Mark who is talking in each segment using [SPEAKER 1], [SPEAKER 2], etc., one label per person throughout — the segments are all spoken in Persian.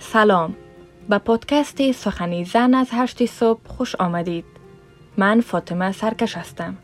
[SPEAKER 1] سلام. به پادکست سخنی زن از هشت صبح خوش آمدید. من فاطمه سرکش هستم.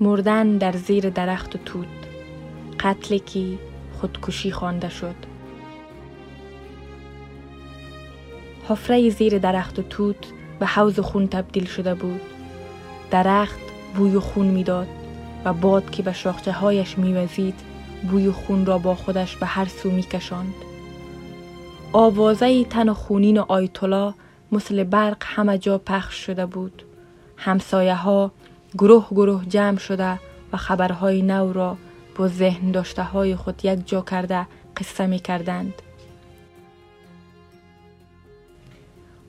[SPEAKER 1] مردن در زیر درخت توت. قتلی که خودکشی خوانده شد. حفره زیر درخت توت به حوز خون تبدیل شده بود. درخت بوی خون می‌داد و باد که به شاخچه هایش میوزید بوی خون را با خودش به هر سو میکشاند آوازه تن خونین آیتولا مثل برق همه جا پخش شده بود. همسایه ها گروه گروه جمع شده و خبرهای نو را با ذهن داشته های خود یک جا کرده قصه می کردند.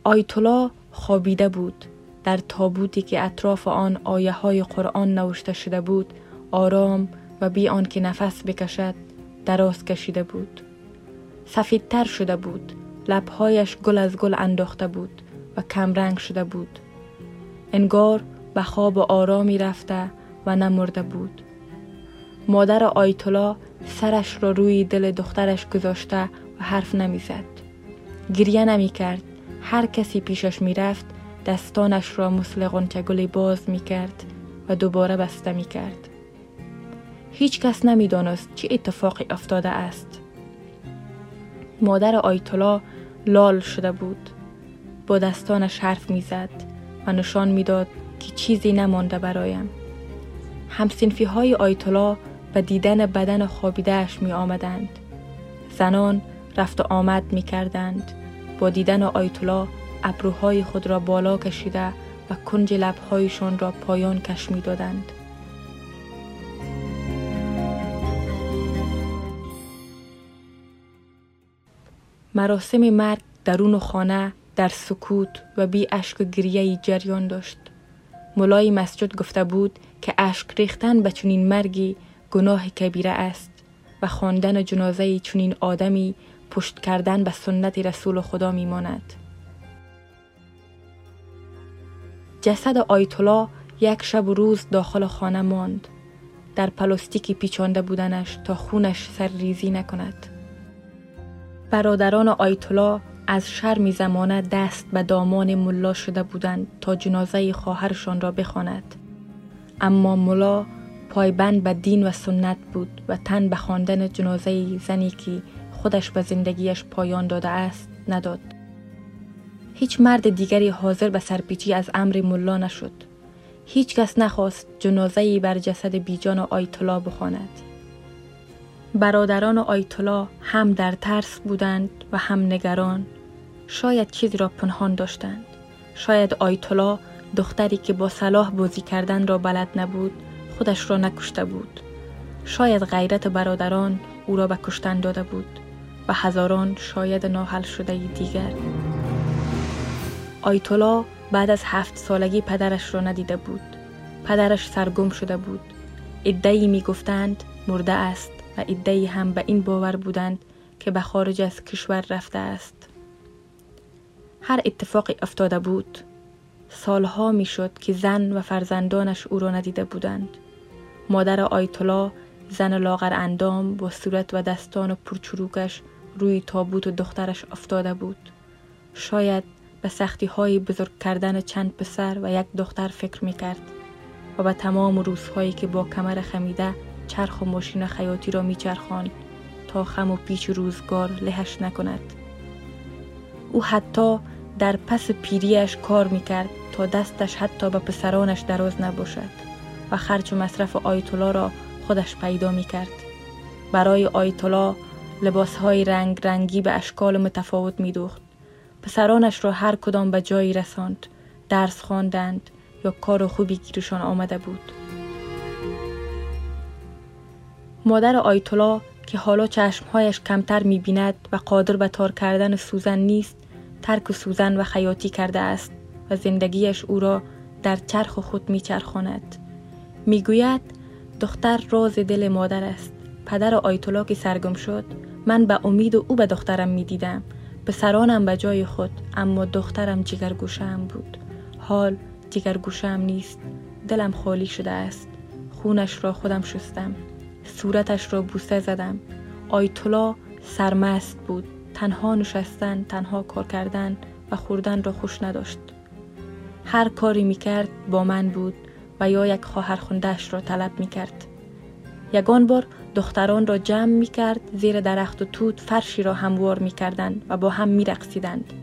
[SPEAKER 1] آیتولا خوابیده بود. در تابوتی که اطراف آن آیه های قرآن نوشته شده بود آرام و بی که نفس بکشد دراز کشیده بود. سفیدتر شده بود لبهایش گل از گل انداخته بود و کمرنگ شده بود. انگار به خواب آرامی رفته و نمرده بود. مادر آیتولا سرش را روی دل دخترش گذاشته و حرف نمی‌زد. گریه نمی کرد هر کسی پیشش می رفت دستانش را مثل غنچه باز می کرد و دوباره بسته می کرد هیچ کس نمی دانست چه اتفاقی افتاده است مادر آیتولا لال شده بود با دستانش حرف می‌زد و نشان می‌داد که چیزی نمانده برایم همسنفی های آیتولا به دیدن بدن خوابیدهش می آمدند. زنان رفت آمد می کردند. با دیدن آیتولا ابروهای خود را بالا کشیده و کنج لبهایشان را پایان کش می دادند. مراسم مرگ درون خانه در سکوت و بی اشک و گریه جریان داشت. ملای مسجد گفته بود که اشک ریختن به چنین مرگی گناه کبیره است و خواندن جنازه چنین آدمی پشت کردن به سنت رسول خدا میماند. جسد آیتولا یک شب و روز داخل خانه ماند. در پلاستیکی پیچانده بودنش تا خونش سر ریزی نکند. برادران آیتولا از شرمی زمانه دست به دامان ملا شده بودند تا جنازه خواهرشان را بخواند. اما ملا پایبند به دین و سنت بود و تن به خواندن جنازه زنی که خودش به زندگیش پایان داده است نداد. هیچ مرد دیگری حاضر به سرپیچی از امر ملا نشد. هیچ کس نخواست جنازه بر جسد بیجان آیتلا بخواند. برادران آیتلا هم در ترس بودند و هم نگران. شاید چیزی را پنهان داشتند. شاید آیتلا دختری که با صلاح بازی کردن را بلد نبود خودش را نکشته بود. شاید غیرت برادران او را به کشتن داده بود و هزاران شاید ناحل شده دیگر. آیتولا بعد از هفت سالگی پدرش را ندیده بود. پدرش سرگم شده بود. ادهی می گفتند مرده است و ادهی هم به این باور بودند که به خارج از کشور رفته است. هر اتفاقی افتاده بود سالها می‌شد که زن و فرزندانش او را ندیده بودند. مادر آیتولا زن لاغر اندام با صورت و دستان پرچروکش روی تابوت و دخترش افتاده بود. شاید به سختی های بزرگ کردن چند پسر و یک دختر فکر می کرد و به تمام روزهایی که با کمر خمیده چرخ و ماشین خیاطی را می چرخاند تا خم و پیچ روزگار لهش نکند. او حتی در پس پیریش کار می کرد تا دستش حتی به پسرانش دراز نباشد و خرچ و مصرف آیتولا را خودش پیدا می کرد. برای آیتولا لباس های رنگ رنگی به اشکال متفاوت می دوخت. پسرانش را هر کدام به جایی رساند. درس خواندند یا کار خوبی گیرشان آمده بود. مادر آیتولا که حالا چشمهایش کمتر می بیند و قادر به تار کردن سوزن نیست ترک سوزن و خیاطی کرده است و زندگیش او را در چرخ خود می چرخاند. می گوید دختر راز دل مادر است. پدر آیتولا که سرگم شد من به امید او به دخترم می دیدم. سرانم به جای خود اما دخترم جگرگوشم بود. حال جگرگوشم نیست. دلم خالی شده است. خونش را خودم شستم. صورتش را بوسه زدم آیتولا سرمست بود تنها نشستن تنها کار کردن و خوردن را خوش نداشت هر کاری می‌کرد با من بود و یا یک خواهر خوندهش را طلب می‌کرد یگان بار دختران را جمع می کرد زیر درخت و توت فرشی را هموار می کردند و با هم می رقصیدند.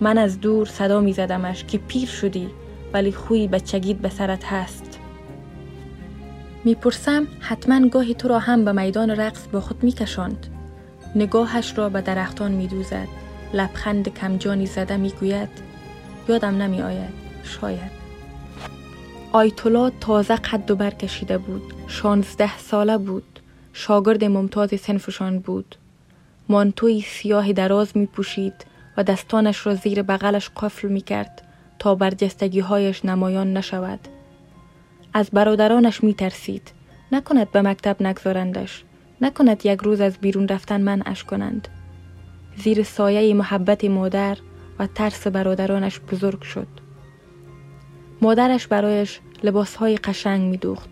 [SPEAKER 1] من از دور صدا می زدمش که پیر شدی ولی خوی بچگید به سرت هست. می‌پرسم حتما گاهی تو را هم به میدان رقص با خود میکشاند. نگاهش را به درختان میدوزد. لبخند کمجانی زده می‌گوید. یادم نمی آید شاید. آیتولا تازه قد و برکشیده بود. شانزده ساله بود. شاگرد ممتاز سنفشان بود. مانتوی سیاه دراز می پوشید و دستانش را زیر بغلش قفل می کرد تا برجستگی هایش نمایان نشود. از برادرانش می ترسید نکند به مکتب نگذارندش. نکند یک روز از بیرون رفتن منعش کنند. زیر سایه محبت مادر و ترس برادرانش بزرگ شد. مادرش برایش لباسهای قشنگ می دوخت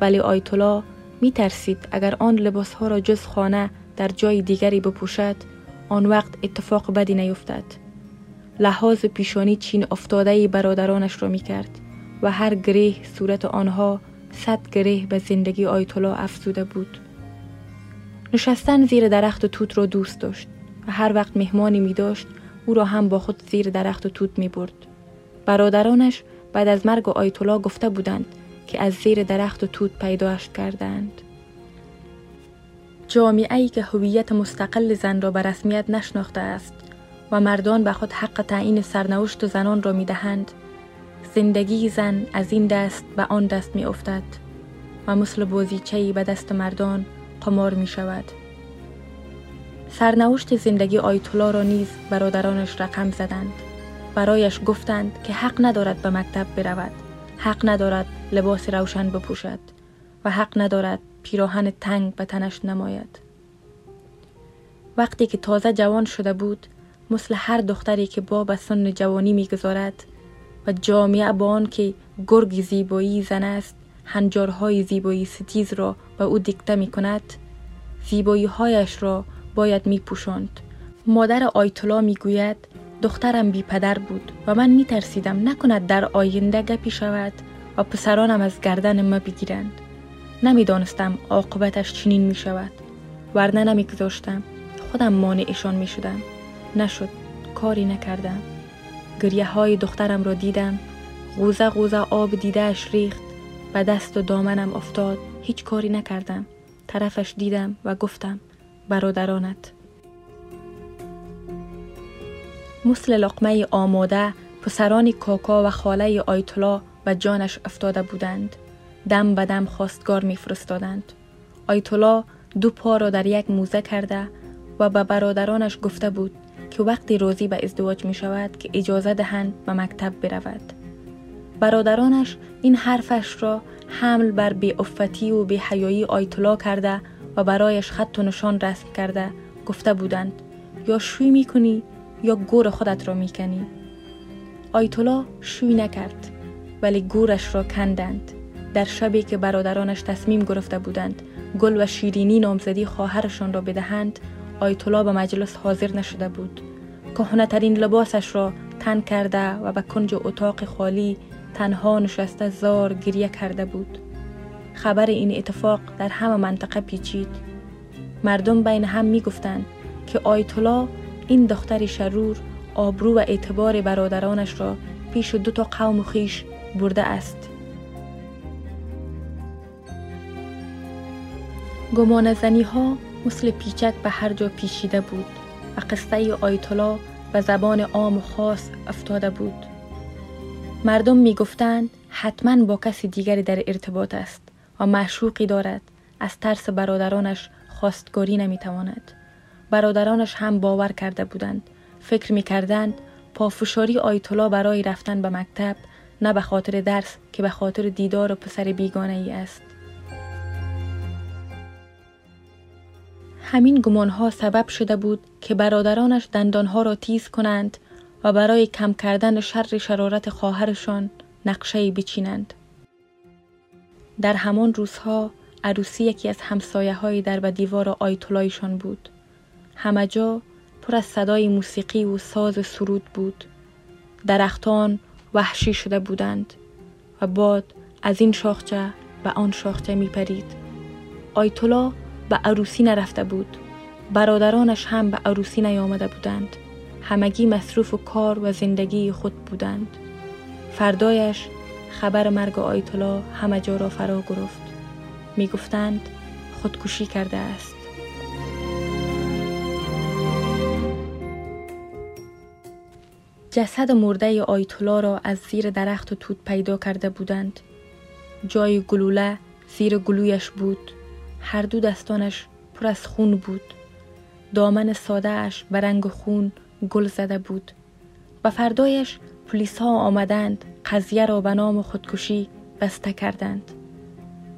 [SPEAKER 1] ولی آیتولا می ترسید اگر آن لباسها را جز خانه در جای دیگری بپوشد آن وقت اتفاق بدی نیفتد. لحاظ پیشانی چین افتاده برادرانش را می کرد و هر گره صورت آنها صد گره به زندگی آیتولا افزوده بود نشستن زیر درخت توت را دوست داشت و هر وقت مهمانی می داشت او را هم با خود زیر درخت توت می برد. برادرانش بعد از مرگ آیتولا گفته بودند که از زیر درخت توت پیداش کردند. جامعه ای که هویت مستقل زن را به رسمیت نشناخته است و مردان به خود حق تعیین سرنوشت زنان را می دهند زندگی زن از این دست به آن دست می افتد و مثل بازیچهی به دست مردان قمار می شود. سرنوشت زندگی آیتولا را نیز برادرانش رقم زدند. برایش گفتند که حق ندارد به مکتب برود. حق ندارد لباس روشن بپوشد و حق ندارد پیراهن تنگ به تنش نماید. وقتی که تازه جوان شده بود مثل هر دختری که با به سن جوانی می‌گذارد و جامعه با آن که گرگ زیبایی زن است هنجارهای زیبایی ستیز را به او دیکته می کند. زیبایی هایش را باید می پوشند. مادر آیتولا می گوید دخترم بی پدر بود و من می ترسیدم نکند در آینده گپی شود و پسرانم از گردن ما بگیرند. نمی‌دانستم عاقبتش چنین می شود. ورنه نمیگذاشتم. خودم مانعشان می شدم. نشد. کاری نکردم. گریه های دخترم را دیدم. غوزه غوزه آب دیدهش ریخت. و دست و دامنم افتاد. هیچ کاری نکردم. طرفش دیدم و گفتم برادرانت. مثل لقمه آماده پسران کاکا و خاله آیتلا و جانش افتاده بودند. دم به دم خواستگار میفرستادند. آیتولا دو پا را در یک موزه کرده و به برادرانش گفته بود که وقتی روزی به ازدواج می شود که اجازه دهند به مکتب برود. برادرانش این حرفش را حمل بر بی افتی و بی حیایی آیتولا کرده و برایش خط و نشان رسم کرده گفته بودند یا شوی می کنی یا گور خودت را می کنی. آیتولا شوی نکرد ولی گورش را کندند. در شبی که برادرانش تصمیم گرفته بودند گل و شیرینی نامزدی خواهرشان را بدهند آیتولا به مجلس حاضر نشده بود. ترین لباسش را تن کرده و به کنج اتاق خالی تنها نشسته زار گریه کرده بود. خبر این اتفاق در همه منطقه پیچید. مردم بین هم می گفتند که آیتولا این دختر شرور آبرو و اعتبار برادرانش را پیش دو تا قوم خیش برده است. گمان زنی ها مثل پیچک به هر جا پیشیده بود. و قصه آیتولا به زبان عام و خاص افتاده بود. مردم می گفتند حتما با کسی دیگری در ارتباط است و معشوقی دارد. از ترس برادرانش خواستگاری نمی تواند برادرانش هم باور کرده بودند. فکر می کردند پافشاری آیتولا برای رفتن به مکتب نه به خاطر درس که به خاطر دیدار پسر بیگانه ای است. همین گمانها سبب شده بود که برادرانش دندانها را تیز کنند و برای کم کردن شر شرارت خواهرشان نقشه بچینند. در همان روزها عروسی یکی از همسایه های در و دیوار آیتولایشان بود. همه جا پر از صدای موسیقی و ساز سرود بود. درختان وحشی شده بودند و باد از این شاخچه به آن شاخچه می پرید آیتولا به عروسی نرفته بود. برادرانش هم به عروسی نیامده بودند. همگی مصروف و کار و زندگی خود بودند. فردایش خبر مرگ آیتولا همه جا را فرا گرفت. می گفتند خودکشی کرده است. جسد مرده آیتولا را از زیر درخت و توت پیدا کرده بودند. جای گلوله زیر گلویش بود. هر دو دستانش پر از خون بود. دامن سادهش به رنگ خون گل زده بود. و فردایش پلیس ها آمدند قضیه را به نام خودکشی بسته کردند.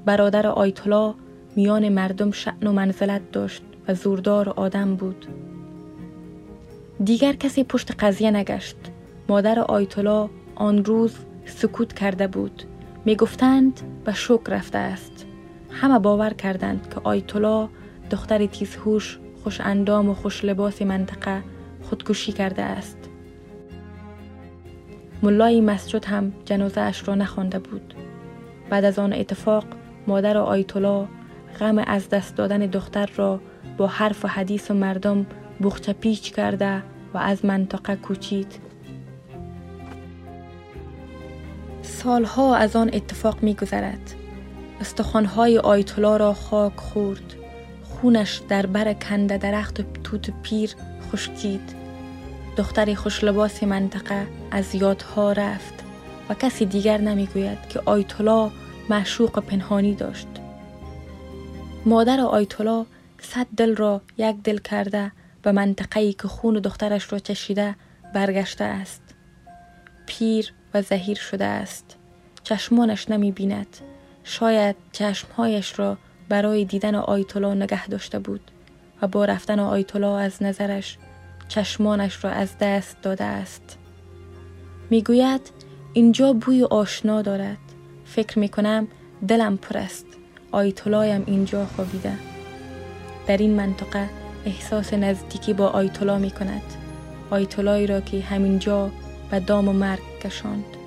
[SPEAKER 1] برادر آیتولا میان مردم شعن و منزلت داشت و زوردار آدم بود. دیگر کسی پشت قضیه نگشت. مادر آیتولا آن روز سکوت کرده بود. می گفتند به شک رفته است. همه باور کردند که آیتولا دختر تیزهوش خوش اندام و خوش لباس منطقه خودکشی کرده است. ملای مسجد هم جنازه اش را نخوانده بود. بعد از آن اتفاق مادر آیتولا غم از دست دادن دختر را با حرف و حدیث و مردم بخچه پیچ کرده و از منطقه کوچید. سالها از آن اتفاق می گذرد استخوانهای آیتولا را خاک خورد. خونش در بر کنده درخت توت پیر خشکید. دختری خوشلباس منطقه از یادها رفت و کسی دیگر نمی‌گوید که آیتولا معشوق پنهانی داشت. مادر آیتولا صد دل را یک دل کرده به منطقه‌ای که خون دخترش را چشیده برگشته است. پیر و زهیر شده است. چشمانش نمی بیند شاید چشمهایش را برای دیدن آیتولا نگه داشته بود و با رفتن آیتولا از نظرش چشمانش را از دست داده است. می‌گوید اینجا بوی آشنا دارد. فکر می کنم دلم پر است. آیتولایم اینجا خوابیده. در این منطقه احساس نزدیکی با آیتولا می کند آیتولایی را که همینجا به دام و مرگ کشاند.